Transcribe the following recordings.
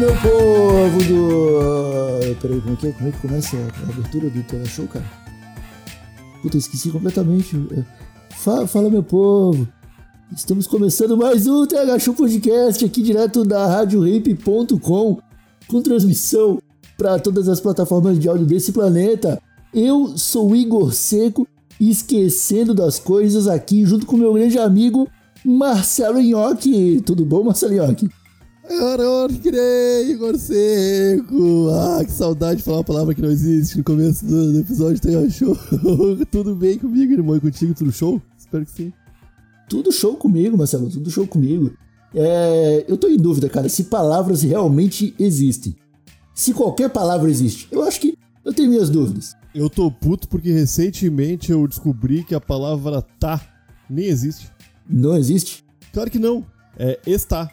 Meu povo do. Peraí, como é que, é? Como é que começa a abertura do Tela Show, cara? Puta, esqueci completamente. Fala, fala, meu povo. Estamos começando mais um TH Show Podcast aqui direto da RadioRape.com com transmissão para todas as plataformas de áudio desse planeta. Eu sou Igor Seco, esquecendo das coisas aqui junto com meu grande amigo Marcelo Nhoque. Tudo bom, Marcelo Nhoque? Orcrei, Igor Seco! Ah, que saudade de falar uma palavra que não existe no começo do, do episódio tem show. tudo bem comigo, irmão? E contigo, tudo show? Espero que sim. Tudo show comigo, Marcelo, tudo show comigo. É, eu tô em dúvida, cara, se palavras realmente existem. Se qualquer palavra existe. Eu acho que eu tenho minhas dúvidas. Eu tô puto porque recentemente eu descobri que a palavra tá nem existe. Não existe? Claro que não. É está.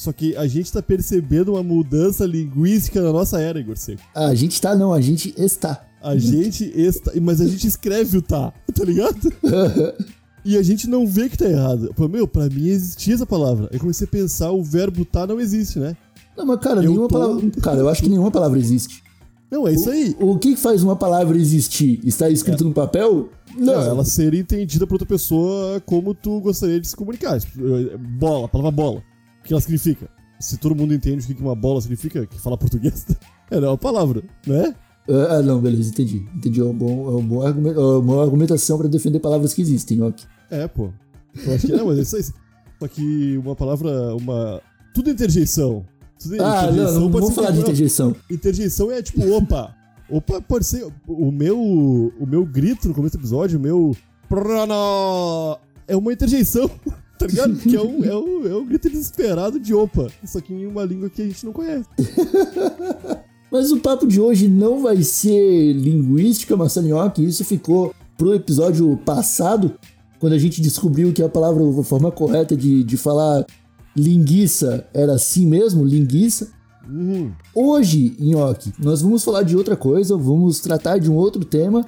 Só que a gente tá percebendo uma mudança linguística na nossa era, Igor Seco. A gente tá, não, a gente está. A gente está. Mas a gente escreve o tá, tá ligado? e a gente não vê que tá errado. Meu, pra mim existia essa palavra. Aí comecei a pensar, o verbo tá não existe, né? Não, mas cara, Eu nenhuma tô- palavra. Cara, eu acho que nenhuma palavra existe. Não, é isso aí. O que faz uma palavra existir? Está escrito no papel? Não. Não, ela seria entendida por outra pessoa como tu gostaria de se comunicar. Bola, palavra bola. O que ela significa? Se todo mundo entende o que uma bola significa, que fala português, ela é uma palavra, né? Ah, não, beleza, entendi. Entendi. É um bom, é um bom argumento, é uma boa argumentação pra defender palavras que existem, ok. É, pô. Eu acho que não, mas é isso aí. Só que uma palavra, uma. Tudo é interjeição. Tudo é Ah, não, interjeição não pode vamos falar de interjeição. Interjeição é tipo, opa. Opa, pode ser. O meu. O meu grito no começo do episódio, o meu. É uma interjeição, tá ligado? Que é um, é, um, é um grito desesperado de opa. Só que em uma língua que a gente não conhece. Mas o papo de hoje não vai ser linguística, Massanioque. Isso ficou pro episódio passado, quando a gente descobriu que a palavra, a forma correta de, de falar linguiça era assim mesmo, linguiça. Uhum. Hoje, Nhoque, nós vamos falar de outra coisa, vamos tratar de um outro tema,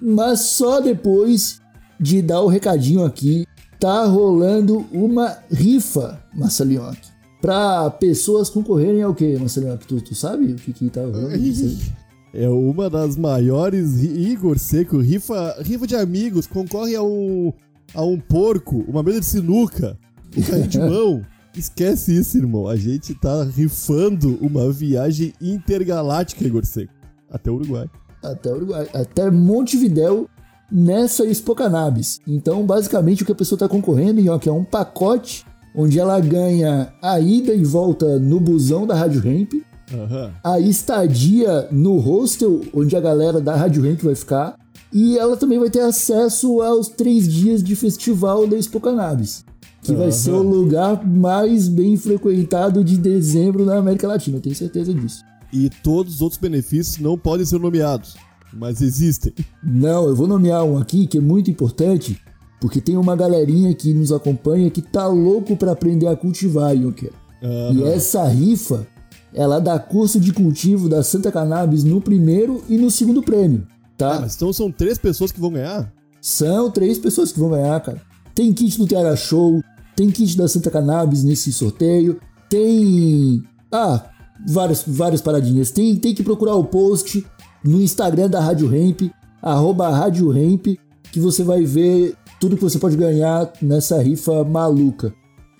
mas só depois de dar o recadinho aqui. Tá rolando uma rifa, Marcelinhoque. Pra pessoas concorrerem ao quê, Marcelinhoque? Tu, tu sabe o que que tá rolando? É uma das maiores. Igor Seco, rifa, rifa de amigos, concorre a um, a um porco, uma mesa de sinuca, um carrinho de mão. Esquece isso, irmão. A gente tá rifando uma viagem intergaláctica, Igor Seco. Até o Uruguai. Até Uruguai, até Montevidéu nessa Expo Cannabis. Então, basicamente, o que a pessoa está concorrendo Nhoque, é um pacote onde ela ganha a ida e volta no busão da Rádio Ramp, Aham. a estadia no hostel onde a galera da Rádio Ramp vai ficar, e ela também vai ter acesso aos três dias de festival da Expo Cannabis. Que vai Aham. ser o lugar mais bem frequentado de dezembro na América Latina, eu tenho certeza disso. E todos os outros benefícios não podem ser nomeados, mas existem. Não, eu vou nomear um aqui que é muito importante, porque tem uma galerinha que nos acompanha que tá louco pra aprender a cultivar, Junker. E essa rifa, ela dá curso de cultivo da Santa Cannabis no primeiro e no segundo prêmio, tá? Ah, mas então são três pessoas que vão ganhar? São três pessoas que vão ganhar, cara. Tem kit do TH Show, tem kit da Santa Cannabis nesse sorteio, tem. Ah, várias, várias paradinhas. Tem, tem que procurar o post no Instagram da Rádio Ramp, arroba Rádio Ramp, que você vai ver tudo que você pode ganhar nessa rifa maluca.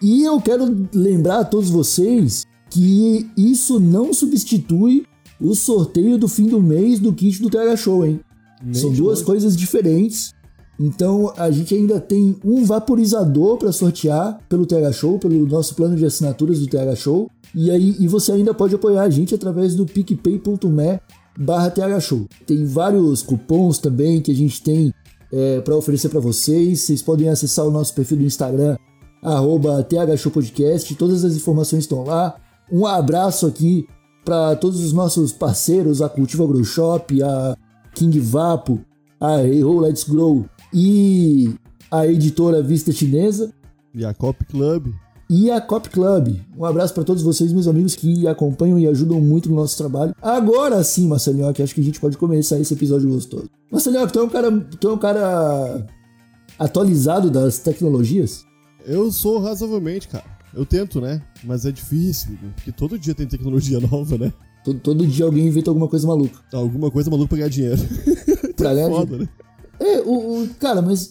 E eu quero lembrar a todos vocês que isso não substitui o sorteio do fim do mês do kit do TH Show, hein? Nem São duas coisas diferentes. Então a gente ainda tem um vaporizador para sortear pelo TH Show, pelo nosso plano de assinaturas do TH Show. E aí e você ainda pode apoiar a gente através do picpay.me barra TH Show. Tem vários cupons também que a gente tem para oferecer para vocês. Vocês podem acessar o nosso perfil do Instagram, arroba THShow Podcast, todas as informações estão lá. Um abraço aqui para todos os nossos parceiros, a Cultiva Grow Shop, a King Vapo, a Hey Let's Grow e a editora Vista Chinesa E a Cop Club. E a Cop Club. Um abraço para todos vocês, meus amigos, que acompanham e ajudam muito no nosso trabalho. Agora sim, Marcelinhoque, acho que a gente pode começar esse episódio gostoso. Marcelinhoque, tu é um cara, tu é um cara atualizado das tecnologias? Eu sou razoavelmente, cara. Eu tento, né? Mas é difícil, porque todo dia tem tecnologia nova, né? Todo, todo dia alguém inventa alguma coisa maluca. Alguma coisa maluca pra ganhar dinheiro. Pra ganhar Foda, né? É, o, o- cara, mas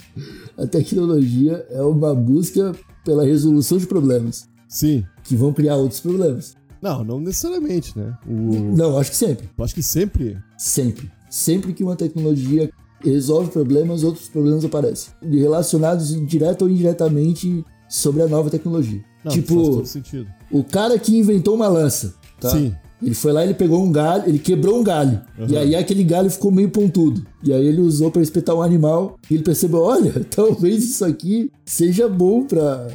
a tecnologia é uma busca pela resolução de problemas, Sim. que vão criar outros problemas. Não, não necessariamente, né? O... Não, acho que sempre. Eu acho que sempre. Sempre. Sempre que uma tecnologia resolve problemas, outros problemas aparecem. Relacionados direto ou indiretamente sobre a nova tecnologia. Não, faz tipo, todo sentido. o cara que inventou uma lança, tá? Sim. Ele foi lá, ele pegou um galho, ele quebrou um galho. E aí aquele galho ficou meio pontudo. E aí ele usou pra espetar um animal. E ele percebeu: olha, talvez isso aqui seja bom pra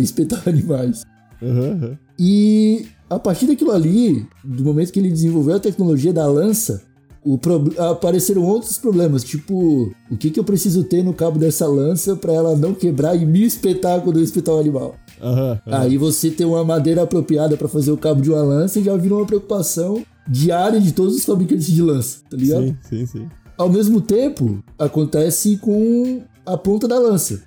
espetar animais. Aham. E a partir daquilo ali, do momento que ele desenvolveu a tecnologia da lança, o prob- apareceram outros problemas, tipo, o que, que eu preciso ter no cabo dessa lança pra ela não quebrar e me espetar quando eu espetar o animal? Aham, aham. Aí você ter uma madeira apropriada pra fazer o cabo de uma lança já virou uma preocupação diária de todos os fabricantes de lança, tá ligado? Sim, sim, sim. Ao mesmo tempo, acontece com a ponta da lança.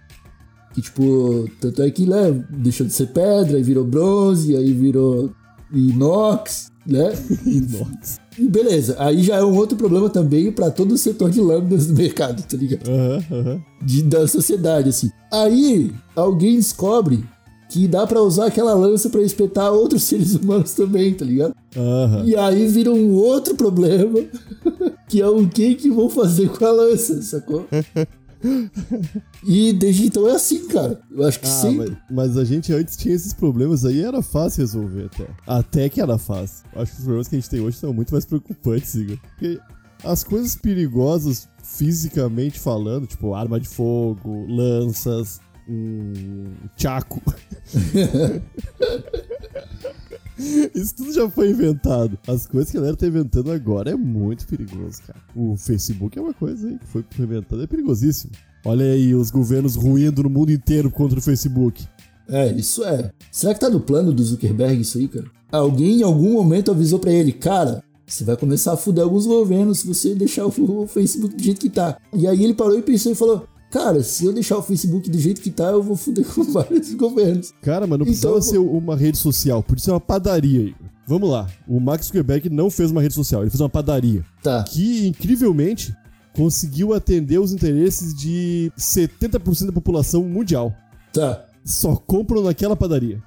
Que, tipo, tanto é que, né, deixou de ser pedra, aí virou bronze, aí virou inox, né? Inox. E beleza, aí já é um outro problema também pra todo o setor de lâminas do mercado, tá ligado? Aham, aham. De, da sociedade, assim. Aí, alguém descobre que dá pra usar aquela lança pra espetar outros seres humanos também, tá ligado? Aham. E aí vira um outro problema, que é o que que vão fazer com a lança, sacou? E desde então é assim, cara. Eu acho que Ah, sempre. mas, mas a gente antes tinha esses problemas aí, era fácil resolver até. Até que era fácil. Acho que os problemas que a gente tem hoje são muito mais preocupantes, Igor. Porque as coisas perigosas, fisicamente falando, tipo arma de fogo, lanças, um tchaco. Isso tudo já foi inventado. As coisas que a galera tá inventando agora é muito perigoso, cara. O Facebook é uma coisa aí que foi inventado, é perigosíssimo. Olha aí os governos ruindo no mundo inteiro contra o Facebook. É, isso é. Será que tá no plano do Zuckerberg isso aí, cara? Alguém em algum momento avisou pra ele, cara, você vai começar a fuder alguns governos se você deixar o Facebook do jeito que tá. E aí ele parou e pensou e falou, cara, se eu deixar o Facebook do jeito que tá, eu vou fuder com vários governos. Cara, mas não Então, precisava ser uma rede social, podia ser uma padaria, Igor. Vamos lá. O Max Zuckerberg não fez uma rede social, ele fez uma padaria. Tá. Que, incrivelmente, conseguiu atender os interesses de 70% da população mundial. Tá. Só compram naquela padaria.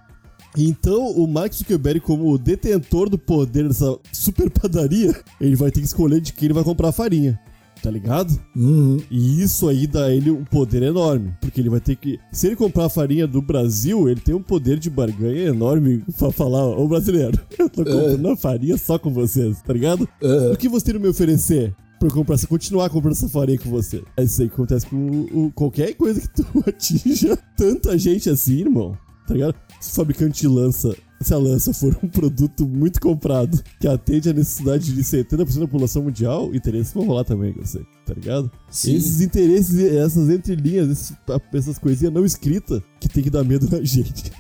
Então, o Mark Zuckerberg, como detentor do poder dessa super padaria, ele vai ter que escolher de quem ele vai comprar a farinha. Tá ligado? Uhum. E isso aí dá ele um poder enorme. Porque ele vai ter que. Se ele comprar a farinha do Brasil, ele tem um poder de barganha enorme pra falar: Ô brasileiro, eu tô comprando a farinha só com vocês, tá ligado? É. O que você tem me oferecer? Pra comprar, essa- continuar comprando essa farinha com você. É isso aí que acontece com o- o- qualquer coisa que tu atinja tanta gente assim, irmão. Tá ligado? Se o fabricante lança, se a lança for um produto muito comprado que atende a necessidade de 70% da população mundial, interesses vão rolar também, você, tá ligado? Sim. Esses interesses, essas entrelinhas, esses- essas coisinhas não escritas que tem que dar medo na gente.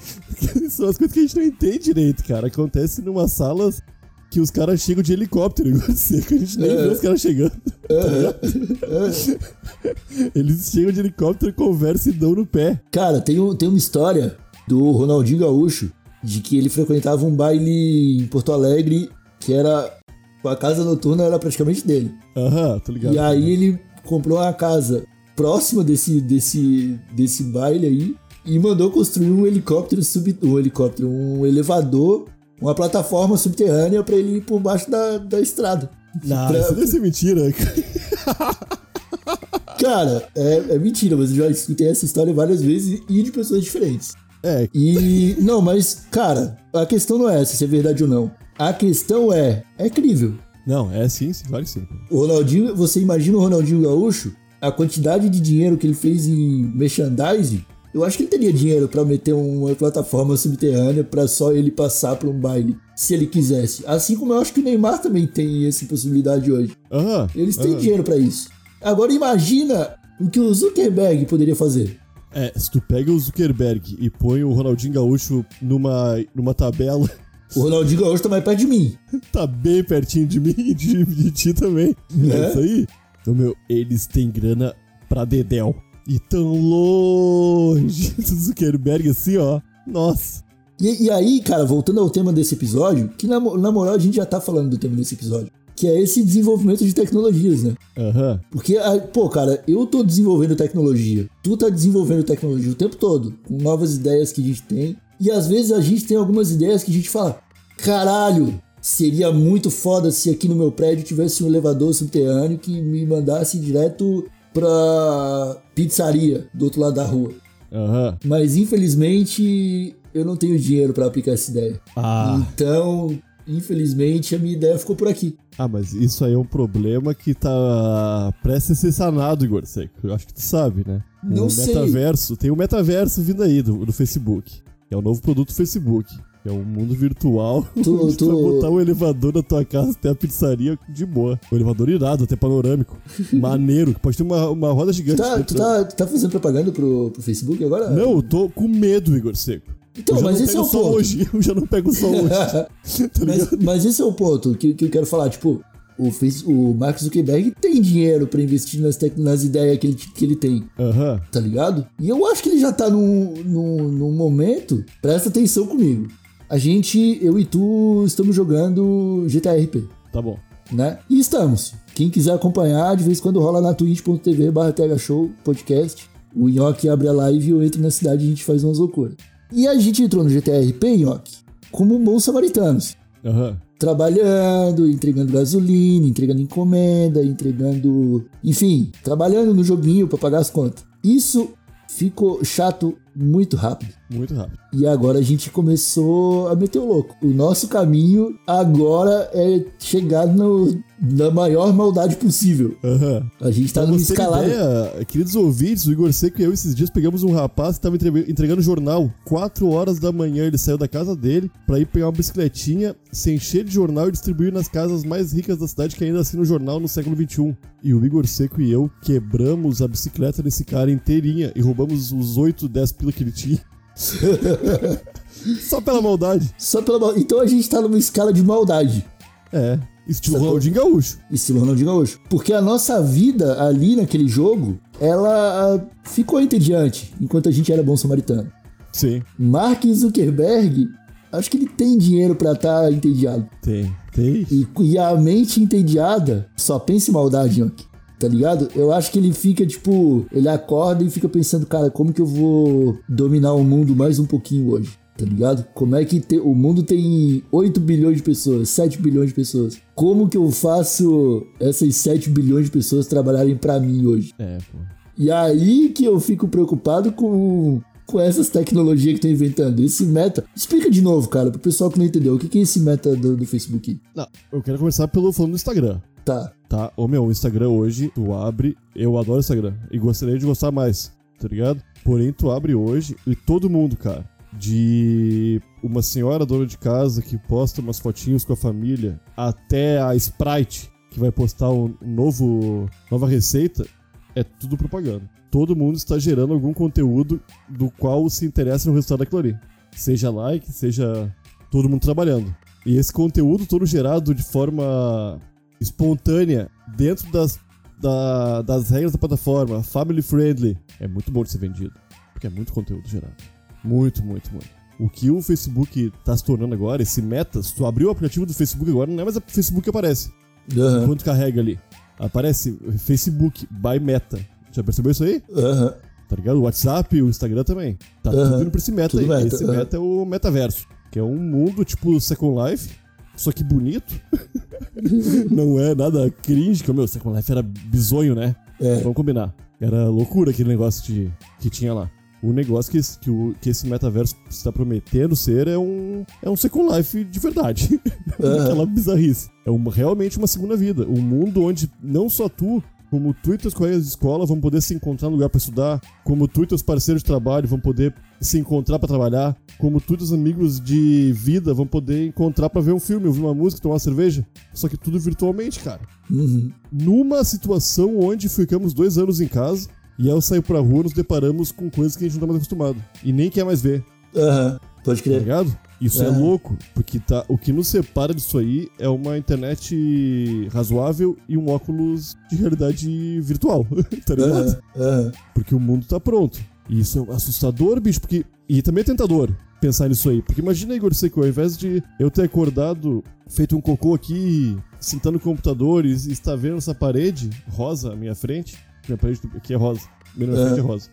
São as coisas que a gente não entende direito, cara. Acontece numa salas que os caras chegam de helicóptero, igual de seco, a gente nem vê os caras chegando. tá ligado? Eles chegam de helicóptero, conversam e dão no pé. Cara, tem, um- tem uma história do Ronaldinho Gaúcho de que ele frequentava um baile em Porto Alegre que era. A casa noturna era praticamente dele. Aham, tô ligado. E aí ele comprou uma casa próxima desse, desse, desse baile aí e mandou construir um helicóptero sub, um helicóptero, um elevador, uma plataforma subterrânea pra ele ir por baixo da, da estrada. Não, Pra- isso deve ser mentira. Cara, é, é mentira, mas eu já escutei essa história várias vezes e de pessoas diferentes. É, E. Não, mas, cara, a questão não é essa, se é verdade ou não. A questão é. É crível. não, é sim, sim, claro que sim. O Ronaldinho, você imagina o Ronaldinho Gaúcho? A quantidade de dinheiro que ele fez em merchandising Eu acho que ele teria dinheiro pra meter uma plataforma subterrânea pra só ele passar por um baile, se ele quisesse. Assim como eu acho que o Neymar também tem essa possibilidade hoje. Aham. Eles têm aham. dinheiro pra isso. Agora imagina o que o Zuckerberg poderia fazer. É, se tu pega o Zuckerberg e põe o Ronaldinho Gaúcho numa, numa tabela, O Ronaldinho Gaúcho tá mais perto de mim. tá bem pertinho de mim e de, de ti também. É É? isso aí. Então, meu, eles têm grana pra dedéu. E tão longe do Zuckerberg assim, ó. Nossa. E, e aí, cara, voltando ao tema desse episódio, que na, na moral a gente já tá falando do tema desse episódio, que é esse desenvolvimento de tecnologias, né? Aham. Porque, pô, cara, eu tô desenvolvendo tecnologia, tu tá desenvolvendo tecnologia o tempo todo, com novas ideias que a gente tem, e às vezes a gente tem algumas ideias que a gente fala, caralho, seria muito foda se aqui no meu prédio tivesse um elevador subterrâneo que me mandasse direto pra pizzaria do outro lado da rua. Aham. Mas infelizmente eu não tenho dinheiro pra aplicar essa ideia. Ah. Então, infelizmente a minha ideia ficou por aqui. Ah, mas isso aí é um problema que tá prestes a ser sanado, Igor Seco. Eu acho que tu sabe, né? Não o sei. metaverso, tem o metaverso vindo aí do, do Facebook, que é o novo produto do Facebook. É um mundo virtual. Tu- onde tu vai tu- botar um elevador na tua casa até a pizzaria de boa. Um elevador irado, até panorâmico. Maneiro, que pode ter uma, uma roda gigante. Tá, tu, tá, tu tá fazendo propaganda pro, pro Facebook agora? Não, eu tô com medo, Igor Seco. Então, mas esse é o ponto. hoje. Eu já não pego só hoje. tá mas, mas esse é o ponto que, que eu quero falar. Tipo, o, o Mark Zuckerberg tem dinheiro pra investir nas, nas ideias que ele, que ele tem, Aham. tá ligado? E eu acho que ele já tá num, num, num momento. Presta atenção comigo. A gente, eu e tu, estamos jogando GTRP. Tá bom. né? E estamos. Quem quiser acompanhar, de vez em quando rola na twitch.tv barra THShow podcast. O Nhoque abre a live e eu entro na cidade e a gente faz umas loucuras. E a gente entrou no GTRP, Nhoque, como bons samaritanos. Aham. Trabalhando, entregando gasolina, entregando encomenda, entregando. Enfim, trabalhando no joguinho pra pagar as contas. Isso ficou chato muito rápido. Muito rápido. E agora a gente começou a meter o louco. O nosso caminho agora é chegar no, na maior maldade possível. Aham. A gente tá numa escalada. ideia, queridos ouvintes, o Igor Seco e eu esses dias pegamos um rapaz que tava entre- entregando jornal. 4 horas da manhã ele saiu da casa dele pra ir pegar uma bicicletinha, se encher de jornal e distribuir nas casas mais ricas da cidade que ainda assinam jornal no século XXI. E o Igor Seco e eu quebramos a bicicleta desse cara inteirinha e roubamos os 8, 10 pila que ele tinha. Só pela maldade. Só pela mal... Então a gente tá numa escala de maldade. É. Estilo Sacou? Ronaldinho Gaúcho. Estilo Ronaldinho Gaúcho. Porque a nossa vida ali naquele jogo, ela ficou entediante enquanto a gente era bom samaritano. Sim, Mark Zuckerberg, acho que ele tem dinheiro pra estar entediado. tem. Tem. E, e a mente entediada só pensa em maldade, Yoki. Tá ligado? Eu acho que ele fica, tipo, ele acorda e fica pensando, cara, como que eu vou dominar o mundo mais um pouquinho hoje? Tá ligado? Como é que te- o mundo tem 8 bilhões de pessoas, 7 bilhões de pessoas? Como que eu faço essas 7 bilhões de pessoas trabalharem pra mim hoje? É, pô. E aí que eu fico preocupado com, com essas tecnologias que estão inventando. Esse meta. Explica de novo, cara, pro pessoal que não entendeu. O que que é esse meta do, do Facebook? Não, eu quero começar pelo falando do Instagram. Tá. Tá, ô meu, o Instagram hoje, tu abre, eu adoro Instagram, e gostaria de gostar mais, tá ligado? Porém, tu abre hoje, e todo mundo, cara, de uma senhora dona de casa que posta umas fotinhos com a família, até a Sprite, que vai postar um novo, nova receita, é tudo propaganda. Todo mundo está gerando algum conteúdo do qual se interessa no resultado daquilo ali. Seja like, seja todo mundo trabalhando. E esse conteúdo todo gerado de forma espontânea dentro das, da- das regras da plataforma, family friendly, é muito bom de ser vendido. Porque é muito conteúdo gerado. Muito, muito, muito. O que o Facebook tá se tornando agora, esse meta, se tu abrir o aplicativo do Facebook agora, não é mais o Facebook que aparece. Aham. Quando carrega ali. Aparece Facebook by Meta. Já percebeu isso aí? Aham. Tá ligado? O WhatsApp e o Instagram também. Tá Aham. tudo indo pra esse meta Tudo aí. meta, esse meta é o metaverso. Que é um mundo tipo Second Life, só que bonito. Não é nada cringe, que o meu Second Life era bizonho, né? É. Vamos combinar. Era loucura aquele negócio de, que tinha lá. O negócio que, esse- que, o, que esse metaverso está prometendo ser é um, é um Second Life de verdade. Aham. Aquela bizarrice. É uma, realmente uma segunda vida. Um mundo onde não só tu como tu e teus colegas de escola vão poder se encontrar no lugar pra estudar, como tu e teus parceiros de trabalho vão poder se encontrar pra trabalhar, como tu e teus amigos de vida vão poder encontrar pra ver um filme, ouvir uma música, tomar uma cerveja. Só que tudo virtualmente, cara. Uhum. Numa situação onde ficamos dois anos em casa e ao sair pra rua nos deparamos com coisas que a gente não tá mais acostumado e nem quer mais ver, Aham. Pode tá crer. ligado? Isso é É. louco, porque tá, o que nos separa disso aí é uma internet razoável e um óculos de realidade virtual, tá ligado? Aham. Aham. Porque o mundo tá pronto. E isso é assustador, bicho, porque. E também é tentador pensar nisso aí. Porque imagina, Igor Seco, ao invés de eu ter acordado, feito um cocô aqui, sentando no computador e e estar vendo essa parede rosa à minha frente. Minha parede aqui é rosa. Minha É. frente é rosa.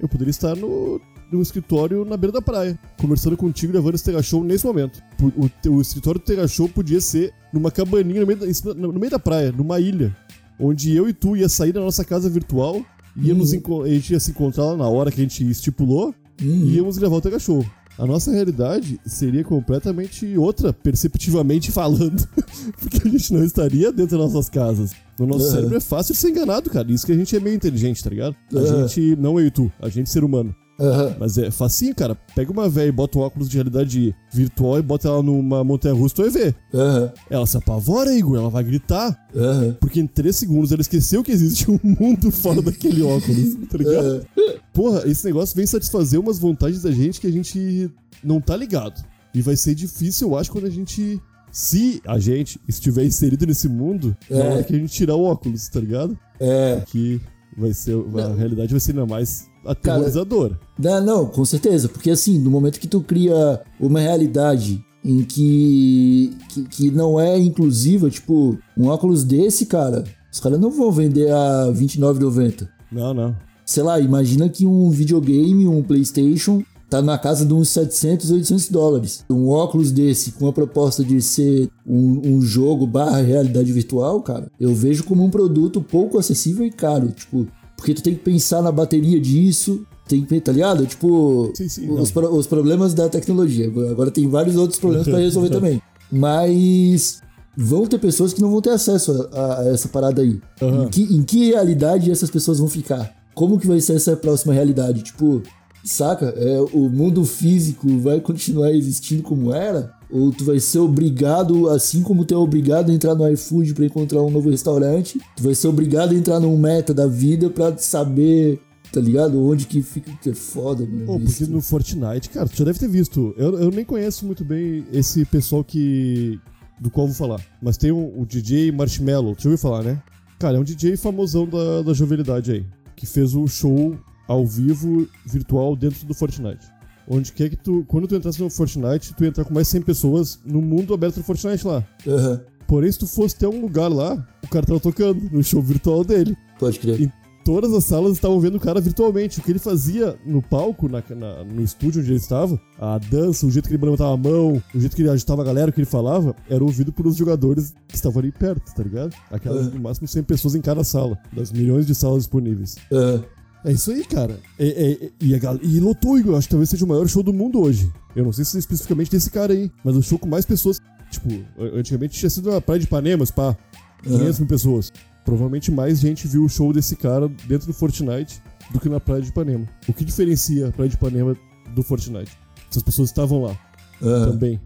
Eu poderia estar no, no escritório na beira da praia, conversando contigo, gravando esse Tega Show nesse momento. O, o, escritório do Tega Show podia ser numa cabaninha no meio, da, no meio da praia, numa ilha, onde eu e tu ia sair da nossa casa virtual, íamos Uhum. a gente ia se encontrar lá na hora que a gente estipulou Uhum. e íamos gravar o Tega Show. A nossa realidade seria completamente outra, perceptivamente falando, porque a gente não estaria dentro das nossas casas. No nosso Uhum. cérebro é fácil de ser enganado, cara. Isso que a gente é meio inteligente, tá ligado? A Uhum. gente, não eu e tu, a gente ser humano. Aham. Mas é facinho, cara. Pega uma velha e bota um óculos de realidade virtual e bota ela numa montanha russa, tu vai ver. Aham. Ela se apavora, Igor, ela vai gritar. Aham. Porque em três segundos ela esqueceu que existe um mundo fora daquele óculos, tá ligado? Porra, esse negócio vem satisfazer umas vontades da gente que a gente não tá ligado. E vai ser difícil, eu acho, quando a gente. Se a gente estiver inserido nesse mundo, na É. hora que a gente tirar o óculos, tá ligado? É. Que vai ser. A realidade vai ser ainda mais aterrorizadora. Não, não, com certeza. Porque assim, no momento que tu cria uma realidade em que, que, que não é inclusiva, tipo, um óculos desse, cara, os caras não vão vender a R$29,90. Não, não. Sei lá, imagina que um videogame, um PlayStation, tá na casa de uns 700, 800 dólares. Um óculos desse, com a proposta de ser um, um jogo barra realidade virtual, cara, eu vejo como um produto pouco acessível e caro. Tipo, porque tu tem que pensar na bateria disso, tem que, tá ligado? Tipo, Sim, sim, os, pro- os problemas da tecnologia. Agora tem vários outros problemas pra resolver também. Mas vão ter pessoas que não vão ter acesso a, a essa parada aí. Aham. Em, que, em que realidade essas pessoas vão ficar? Como que vai ser essa próxima realidade? Tipo, saca? É, o mundo físico vai continuar existindo como era? Ou tu vai ser obrigado, assim como tu é obrigado a entrar no iFood pra encontrar um novo restaurante, tu vai ser obrigado a entrar num meta da vida pra saber, tá ligado? Onde que fica. Que é foda, mano. Pô, porque no Fortnite, cara, tu já deve ter visto. Eu, eu nem conheço muito bem esse pessoal que. do qual eu vou falar. Mas tem o, o DJ Marshmallow, tu já ouviu falar, né? Cara, é um DJ famosão da, da jovialidade aí. Que fez um show ao vivo, virtual, dentro do Fortnite. Onde quer que tu. Quando tu entrasse no Fortnite, tu ia entrar com mais 100 pessoas no mundo aberto do Fortnite lá. Aham, Porém, se tu fosse ter um lugar lá, o cara tava tocando no show virtual dele. pode crer. E todas as salas estavam vendo o cara virtualmente. O que ele fazia no palco, na- na- no estúdio onde ele estava, a dança, o jeito que ele levantava a mão, o jeito que ele agitava a galera, o que ele falava, era ouvido por os jogadores que estavam ali perto, tá ligado? Aquelas, É. no máximo, 100 pessoas em cada sala, das milhões de salas disponíveis. Aham, É isso aí, cara. É- é- e, a gal- e lotou, Igor. Acho que talvez seja o maior show do mundo hoje. Eu não sei se é especificamente desse cara aí, mas o show com mais pessoas. Tipo, antigamente tinha sido a Praia de Ipanema, pá, 500 mil pessoas. Provavelmente mais gente viu o show desse cara dentro do Fortnite do que na Praia de Ipanema. O que diferencia a Praia de Ipanema do Fortnite? Essas pessoas estavam lá aham, também.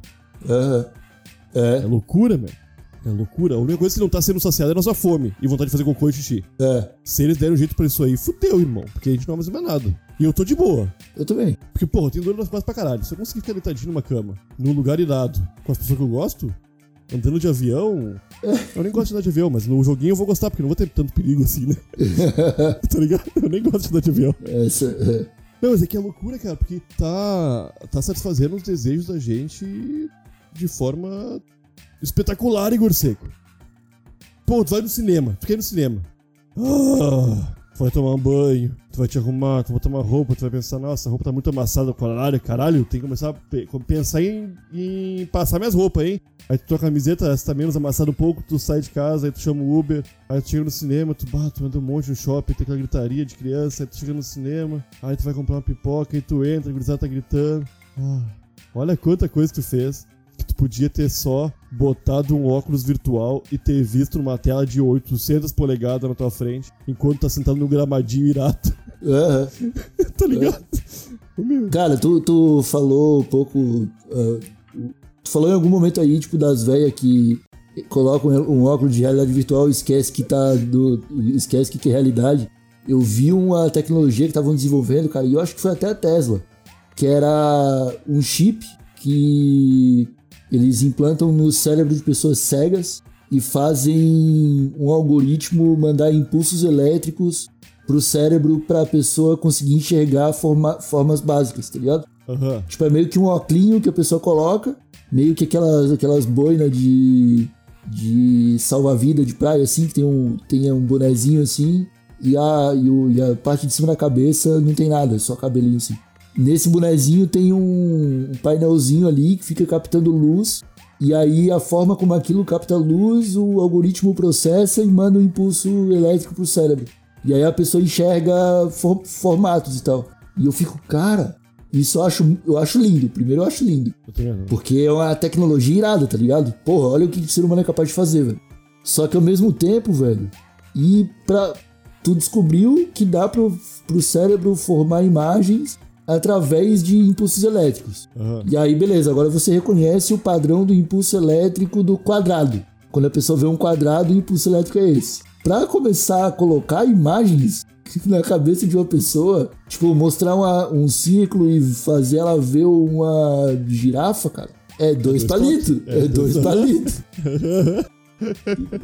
aham. É É, loucura, meu. É loucura. A única coisa que não tá sendo saciada é a nossa fome e vontade de fazer cocô e xixi. é. Se eles derem um jeito pra isso aí, fudeu, irmão. Porque a gente não vai mais nada. E eu tô de boa. Eu também. Porque, porra, eu tenho dor nas costas pra caralho. Se eu conseguir ficar deitadinho numa cama, num lugar irado, com as pessoas que eu gosto, andando de avião. Eu nem gosto de andar de avião, mas no joguinho eu vou gostar, porque não vou ter tanto perigo assim, né? tá ligado? Eu nem gosto de andar de avião. Essa, é. Não, mas é que é loucura, cara, porque tá, tá satisfazendo os desejos da gente de forma espetacular, Igor Seco. Pô, tu vai no cinema, ir no cinema. Ah, tu vai tomar um banho, tu vai te arrumar, tu vai uma roupa, tu vai pensar, nossa, a roupa tá muito amassada, caralho, caralho, tem que começar a pe- pensar em, em passar minhas roupas, hein? Aí tu tua camiseta, essa tá menos amassada um pouco, tu sai de casa, aí tu chama o Uber, aí tu chega no cinema, tu, bah, tu anda um monte no shopping, tem aquela gritaria de criança, aí tu chega no cinema, aí tu vai comprar uma pipoca, aí tu entra, a gurizada tá gritando. Ah, olha quanta coisa que tu fez, tu podia ter só botado um óculos virtual e ter visto uma tela de 800 polegadas na tua frente, enquanto tá sentado no gramadinho irado. Aham. tá ligado? Meu. Cara, tu, tu falou um pouco. ah, tu falou em algum momento aí, tipo, das velhas que colocam um óculos de realidade virtual e esquece que tá. Do, esquece que, que é realidade. Eu vi uma tecnologia que estavam desenvolvendo, cara, e eu acho que foi até a Tesla, que era um chip que eles implantam no cérebro de pessoas cegas e fazem um algoritmo mandar impulsos elétricos pro cérebro pra pessoa conseguir enxergar forma- formas básicas, tá ligado? Aham. Tipo, é meio que um óculinho que a pessoa coloca, meio que aquelas, aquelas boinas de, de salva-vida de praia, assim, que tem um, tem um bonezinho assim, e a, e, o- e a parte de cima da cabeça não tem nada, é só cabelinho assim. Nesse bonezinho tem um, painelzinho ali que fica captando luz, e aí a forma como aquilo capta luz, o algoritmo processa e manda um impulso elétrico pro cérebro. E aí a pessoa enxerga for- formatos e tal. E eu fico, cara, isso eu acho, eu acho lindo. Primeiro eu acho lindo. Eu. Porque é uma tecnologia irada, tá ligado? Porra, olha o que o ser humano é capaz de fazer, velho. Só que ao mesmo tempo, velho, e pra. Tu descobriu que dá pro, pro cérebro formar imagens através de impulsos elétricos. Aham. E aí, beleza, agora você reconhece o padrão do impulso elétrico do quadrado. Quando a pessoa vê um quadrado, o impulso elétrico é esse. Pra começar a colocar imagens na cabeça de uma pessoa, tipo, mostrar uma- um círculo e fazer ela ver uma girafa, cara, é dois dois palitos. É É dois palitos.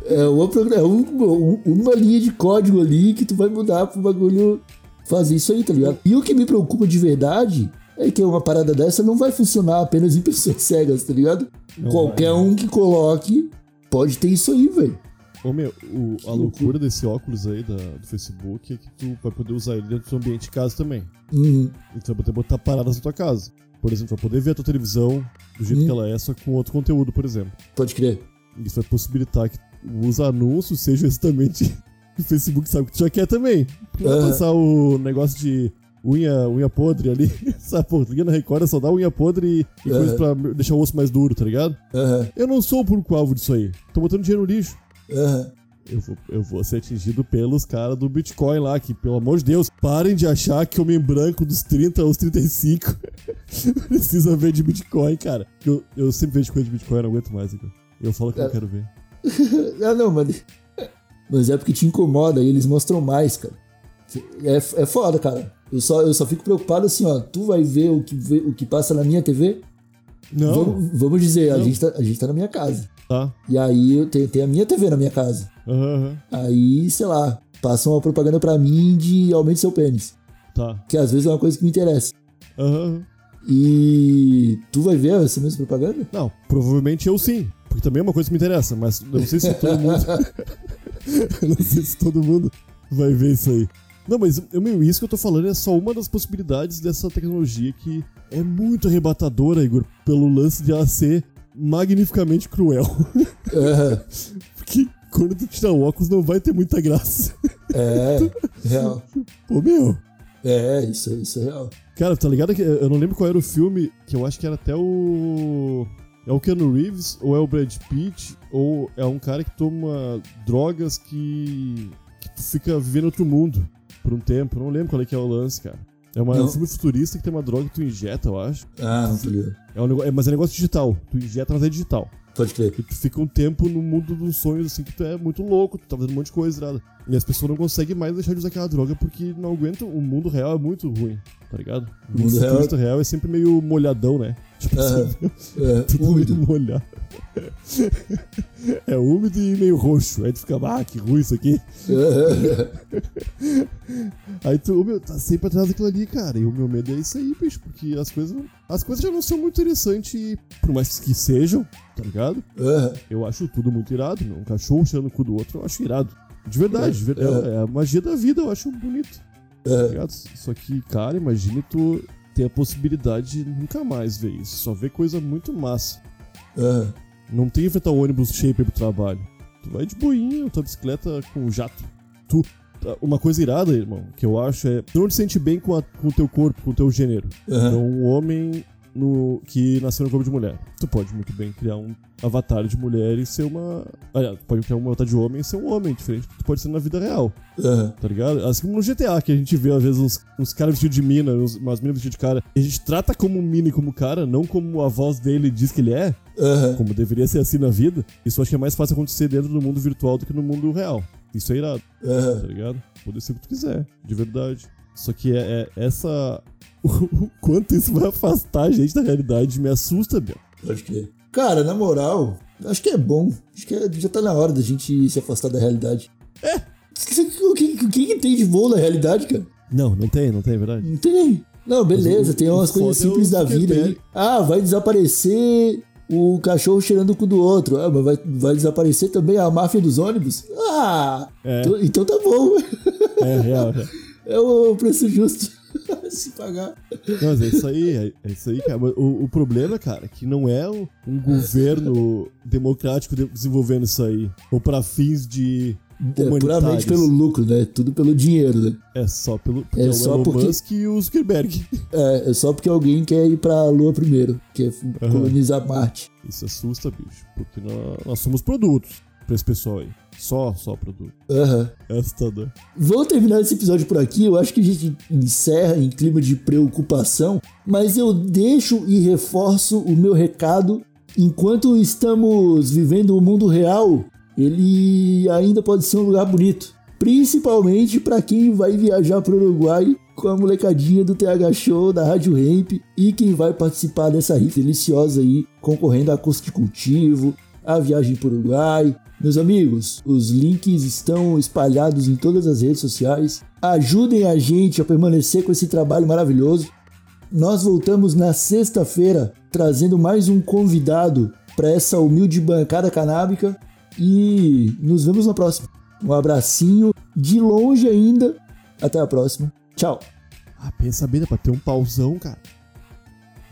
É, uma, é um- uma linha de código ali que tu vai mudar pro bagulho fazer isso aí, tá ligado? E o que me preocupa de verdade é que uma parada dessa não vai funcionar apenas em pessoas cegas, tá ligado? Qualquer um que coloque pode ter isso aí, velho. Ô meu, o- a loucura desse óculos aí da- do Facebook é que tu vai poder usar ele dentro do ambiente de casa também. Uhum. E tu vai poder botar paradas na tua casa. Por exemplo, vai poder ver a tua televisão do jeito Hum. que ela é, só com outro conteúdo, por exemplo. Pode crer. Isso vai possibilitar que os anúncios sejam exatamente o Facebook sabe que tu já quer também. Tu vai passar o negócio de unha, unha podre ali. Sabe, pô, liga na Record, é só dar unha podre e, e coisa pra deixar o osso mais duro, tá ligado? Aham, Eu não sou o público-alvo disso aí. Tô botando dinheiro no lixo. aham. Eu vou, eu vou ser atingido pelos caras do Bitcoin lá, que, pelo amor de Deus, parem de achar que homem branco dos 30 aos 35 precisa ver de Bitcoin, cara. Eu, eu sempre vejo coisa de Bitcoin, eu não aguento mais, cara. Eu falo que eu não quero ver. Ah, não, mas. Mas é porque te incomoda e eles mostram mais, cara. É, é foda, cara. Eu só, eu só fico preocupado assim, ó. Tu vai ver o que, o que passa na minha TV? Não, Vamos, vamos dizer, a Não. gente, tá, a gente tá na minha casa. tá. E aí eu tenho, tem a minha TV na minha casa. Aham, aham. Aí, sei lá, passa uma propaganda pra mim de aumente seu pênis. Tá. Que às vezes é uma coisa que me interessa. Aham, aham. E tu vai ver essa mesma propaganda? Não, provavelmente eu sim. Porque também é uma coisa que me interessa, mas eu não sei se todo mundo. eu não sei se todo mundo vai ver isso aí. Não, mas eu, meu, isso que eu tô falando é só uma das possibilidades dessa tecnologia que é muito arrebatadora, Igor, pelo lance de ela ser magnificamente cruel. É, Porque quando tu tirar o óculos não vai ter muita graça. é, real. Pô, meu. É, isso, isso é real. Cara, tá ligado que eu não lembro qual era o filme, que eu acho que era até o. É o Keanu Reeves, ou é o Brad Pitt, ou é um cara que toma drogas que. que tu fica vivendo outro mundo por um tempo. Eu não lembro qual é que é o lance, cara. É uma- Não. um filme futurista que tem uma droga que tu injeta, eu acho. Ah, não ligado. É um nego- é, mas é negócio digital. Tu injeta, mas é digital. Pode crer. E tu fica um tempo no mundo dos sonhos, assim, que tu é muito louco, tu tá fazendo um monte de coisa, nada. E as pessoas não conseguem mais deixar de usar aquela droga porque não aguentam. O mundo real é muito ruim, tá ligado? O mundo real- real é sempre meio molhadão, né? É, tudo úmido. molhado. é úmido e meio roxo. Aí tu fica, ah, que ruim isso aqui. Aí tu, meu, tá sempre atrás daquilo ali, cara. E o meu medo é isso aí, bicho, porque as coisas. As coisas já não são muito interessantes, por mais que sejam, tá ligado? Eu acho tudo muito irado. Um cachorro cheirando o cu do outro, eu acho irado. De verdade, de ver- é, é a magia da vida, eu acho bonito. Tá ligado? Só que, cara, imagine tu ter a possibilidade de nunca mais ver isso. Só ver coisa muito massa. Aham. Não tem que enfrentar o ônibus cheio ir pro trabalho. Tu vai de boinha, tua bicicleta com jato. Tu. Uma coisa irada, irmão, que eu acho é. Tu não te sente bem com, a- com o teu corpo, com o teu gênero. Aham. Então, um homem no, que nasceu no corpo de mulher. Tu pode muito bem criar um avatar de mulher e ser uma. Aliás, tu pode criar um avatar de homem e ser um homem, diferente do que tu pode ser na vida real, Aham. tá ligado? Assim como no GTA, que a gente vê às vezes uns, uns caras vestidos de mina, uns, umas minas vestidas de cara. E a gente trata como mina e como cara, não como a voz dele diz que ele é, Aham. como deveria ser assim na vida. Isso acho que é mais fácil acontecer dentro do mundo virtual do que no mundo real. Isso é irado. Aham. tá ligado? Pode ser o que tu quiser, de verdade. Só que é, é essa. O quanto isso vai afastar a gente da realidade me assusta, Biel. Pode crer. Cara, na moral, acho que é bom. Acho que é- já tá na hora da gente se afastar da realidade. É. O que, o que, tem de bom na realidade, cara? Não, não tem, não tem, é verdade. Não tem. Não, beleza, tem umas coisas é simples da vida aí. Ah, vai desaparecer o cachorro cheirando o cu do outro. Ah, mas vai, vai desaparecer também a máfia dos ônibus? Ah! É. Então, então tá bom. É real, é. É o preço justo. se pagar. Não, mas é isso aí, é, é isso aí, cara. O, o problema, cara, é que não é um, governo democrático de- desenvolvendo isso aí. Ou pra fins de. É puramente pelo lucro, né? Tudo pelo dinheiro, né? É só pelo. É o só Elon porque- Musk e o Zuckerberg. É, é só porque alguém quer ir pra Lua primeiro, quer colonizar Marte. Isso assusta, bicho. Porque nós, nós somos produtos pra esse pessoal aí. Só, só produto. Aham. É assustador. Vamos terminar esse episódio por aqui. Eu acho que a gente encerra em clima de preocupação, mas eu deixo e reforço o meu recado. Enquanto estamos vivendo o mundo real, ele ainda pode ser um lugar bonito. Principalmente para quem vai viajar para o Uruguai com a molecadinha do TH Show, da Rádio Hemp e quem vai participar dessa rifa deliciosa aí, concorrendo a custo de cultivo, a viagem para o Uruguai. Meus amigos, os links estão espalhados em todas as redes sociais. Ajudem a gente a permanecer com esse trabalho maravilhoso. Nós voltamos na sexta-feira trazendo mais um convidado para essa humilde bancada canábica e nos vemos na próxima. Um abracinho de longe ainda. Até a próxima. Tchau. Ah, pensa bem, dá pra ter um pauzão, cara.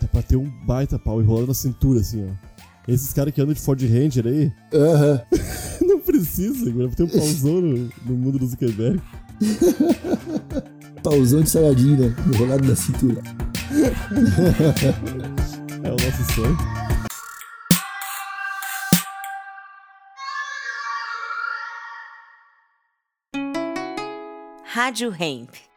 Dá pra ter um baita pau enrolado na cintura, assim, ó. Esses caras que andam de Ford Ranger aí, Aham. não precisa, dá pra ter um pauzão no, no mundo do Zuckerberg. Pauzão de saiadinha, né? enrolado na cintura. É o nosso sonho. Rádio Hemp.